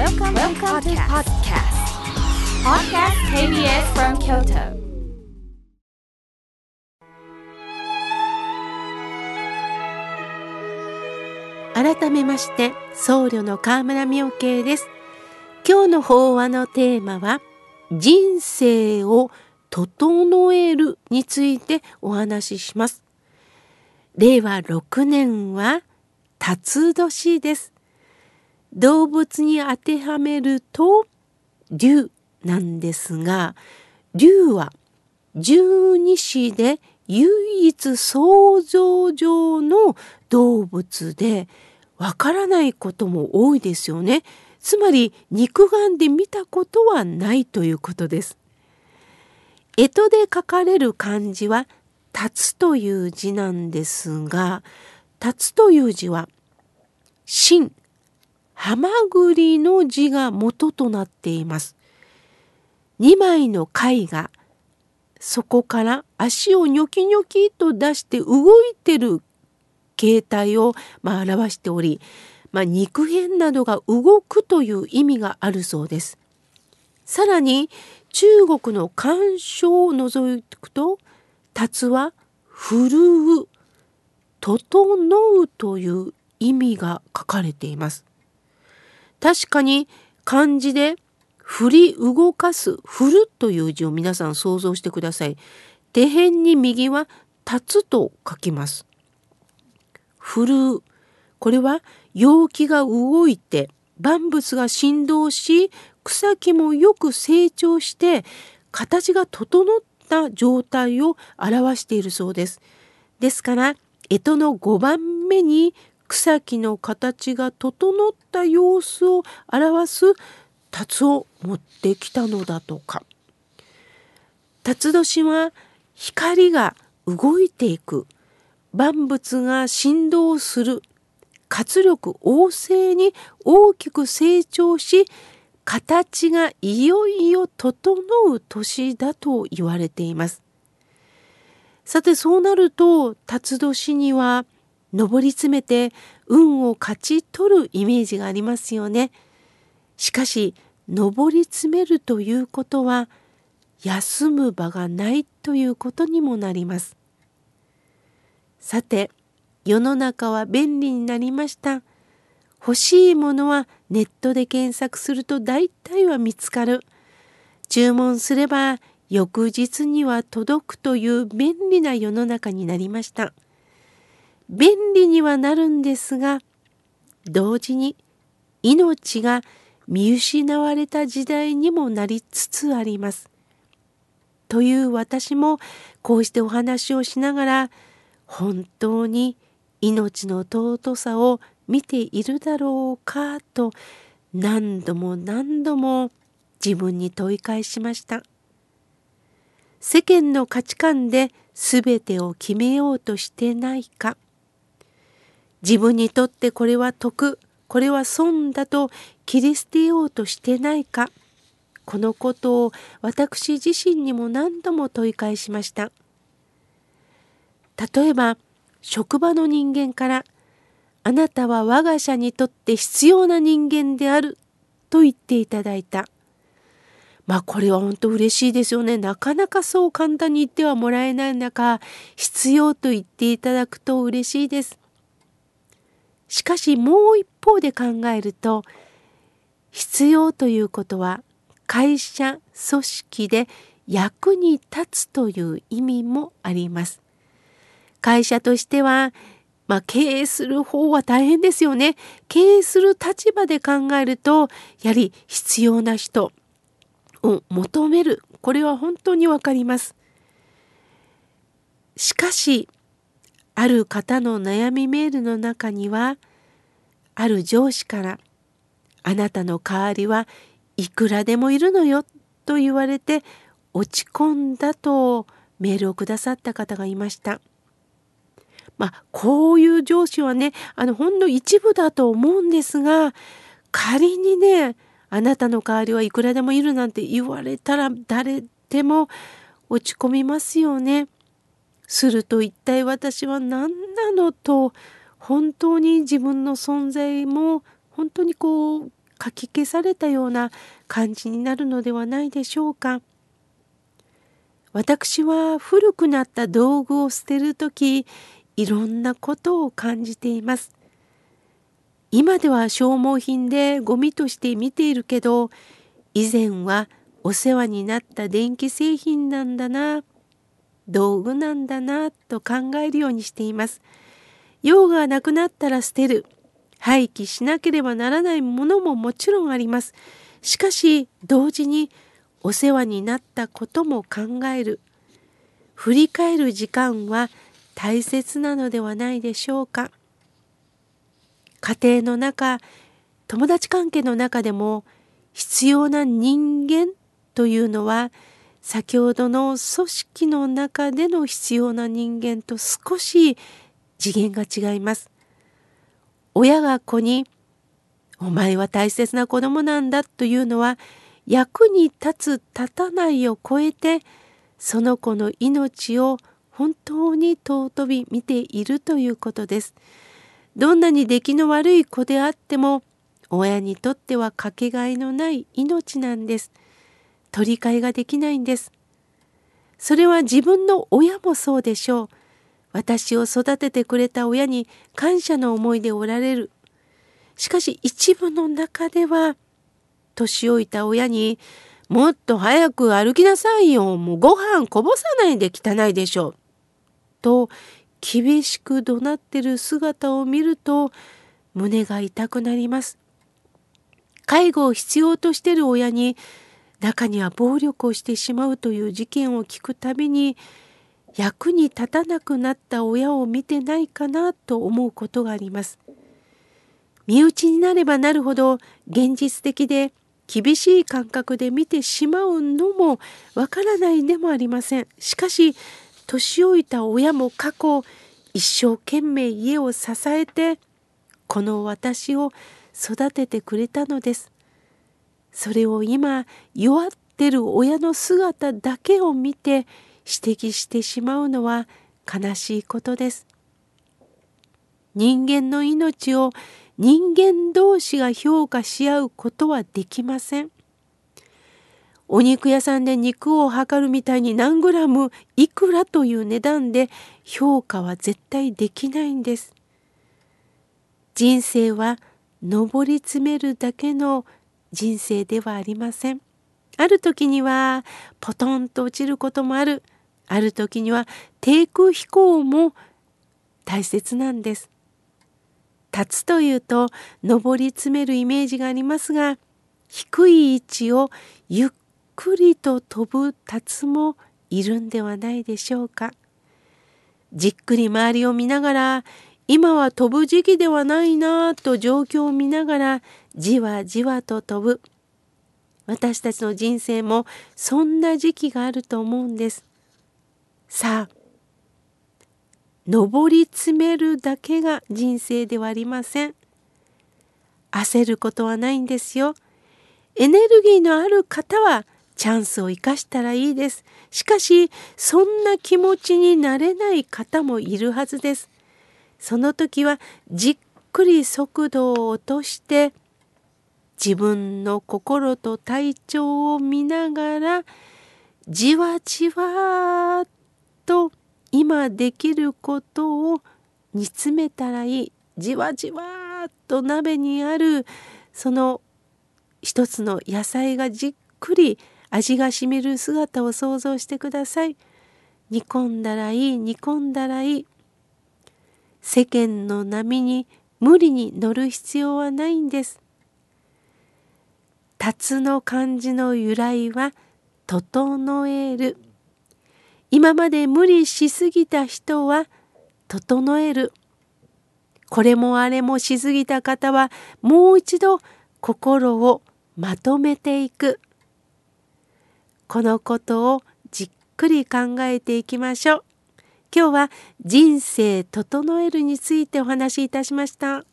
Welcome, Welcome to podcast. Podcast KBS from Kyoto. 改めまして僧侶の河村明慶です今日の法話のテーマは人生を整えるについてお話しします令和6年は辰年です動物に当てはめると竜なんですが竜は十二支で唯一想像上の動物でわからないことも多いですよね。つまり肉眼で見たことはないということです。干支で書かれる漢字は「立つ」という字なんですが「立つ」という字は「真」「はまぐり」の字が元となっています。2枚の貝がそこから足をニョキニョキと出して動いてる形態を、まあ、表しており、まあ、肉片などが動くという意味があるそうです。さらに中国の漢書を除くと「達」は「振るう」「整う」という意味が書かれています。確かに漢字で「振り動かす振るという字を皆さん想像してください。手辺に右は立つと書きます。振る。これは陽気が動いて万物が振動し草木もよく成長して形が整った状態を表しているそうです。ですから干支の5番目に草木の形が整った様子を表す辰を持ってきたのだとか。辰年は光が動いていく。万物が振動する。活力旺盛に大きく成長し形がいよいよ整う年だと言われています。さてそうなると辰年には上り詰めて運を勝ち取るイメージがありますよね。しかし上り詰めるということは休む場がないということにもなります。さて世の中は便利になりました。欲しいものはネットで検索すると大体は見つかる。注文すれば翌日には届くという便利な世の中になりました。便利にはなるんですが同時に命が見失われた時代にもなりつつあります。という私もこうしてお話をしながら本当に命の尊さを見ているだろうかと何度も何度も自分に問い返しました。世間の価値観で全てを決めようとしてないか自分にとってこれは得これは損だと切り捨てようとしてないか。このことを私自身にも何度も問い返しました。例えば職場の人間から「あなたは我が社にとって必要な人間である」と言っていただいた。まあこれは本当嬉しいですよね。なかなかそう簡単に言ってはもらえない中必要と言っていただくと嬉しいです。しかしもう一方で考えると必要ということは会社組織で役に立つという意味もあります。会社としては、まあ、経営する方は大変ですよね。経営する立場で考えるとやはり必要な人を求めるこれは本当にわかります。しかしある方の悩みメールの中にはある上司から「あなたの代わりはいくらでもいるのよ」と言われて落ち込んだとメールをくださった方がいました。まあこういう上司はねあのほんの一部だと思うんですが仮にねあなたの代わりはいくらでもいるなんて言われたら誰でも落ち込みますよね。すると一体私は何なのと本当に自分の存在も本当にこうかき消されたような感じになるのではないでしょうか。私は古くなった道具を捨てる時いろんなことを感じています。今では消耗品でゴミとして見ているけど以前はお世話になった電気製品なんだな道具なんだなと考えるようにしています。用がなくなったら捨てる廃棄しなければならないものももちろんあります。しかし同時にお世話になったことも考える振り返る時間は大切なのではないでしょうか家庭の中友達関係の中でも必要な人間というのは先ほどの組織の中での必要な人間と少し次元が違います。親が子に「お前は大切な子供なんだ」というのは役に立つ立たないを超えてその子の命を本当に尊び見ているということです。どんなに出来の悪い子であっても親にとってはかけがえのない命なんです。取り替えができないんです。それは自分の親もそうでしょう。私を育ててくれた親に感謝の思いでおられる。しかし一部の中では年老いた親にもっと早く歩きなさいよ。もうご飯こぼさないで汚いでしょう。と厳しく怒鳴ってる姿を見ると胸が痛くなります。介護を必要としてる親に中には暴力をしてしまうという事件を聞くたびに役に立たなくなった親を見てないかなと思うことがあります。身内になればなるほど現実的で厳しい感覚で見てしまうのもわからないでもありません。しかし年老いた親も過去一生懸命家を支えてこの私を育ててくれたのです。それを今弱ってる親の姿だけを見て指摘してしまうのは悲しいことです。人間の命を人間同士が評価し合うことはできません。お肉屋さんで肉を測るみたいに何グラムいくらという値段で評価は絶対できないんです。人生は上り詰めるだけの人生ではありません。ある時にはポトンと落ちることもある。ある時には低空飛行も大切なんです。立つというと上り詰めるイメージがありますが低い位置をゆっくりと飛ぶ立つもいるんではないでしょうか。じっくり周りを見ながら今は飛ぶ時期ではないなぁと状況を見ながらじわじわと飛ぶ。私たちの人生もそんな時期があると思うんです。さあ、上り詰めるだけが人生ではありません。焦ることはないんですよ。エネルギーのある方はチャンスを生かしたらいいです。しかし、そんな気持ちになれない方もいるはずです。その時はじっくり速度を落として自分の心と体調を見ながらじわじわと今できることを煮詰めたらいいじわじわっと鍋にあるその一つの野菜がじっくり味がしみる姿を想像してください。煮込んだらいい煮込んだらいい世間の波に無理に乗る必要はないんです。辰の漢字の由来は「整える」。今まで無理しすぎた人は整える。これもあれもしすぎた方はもう一度心をまとめていく。このことをじっくり考えていきましょう。今日は人生整えるについてお話しいたしました。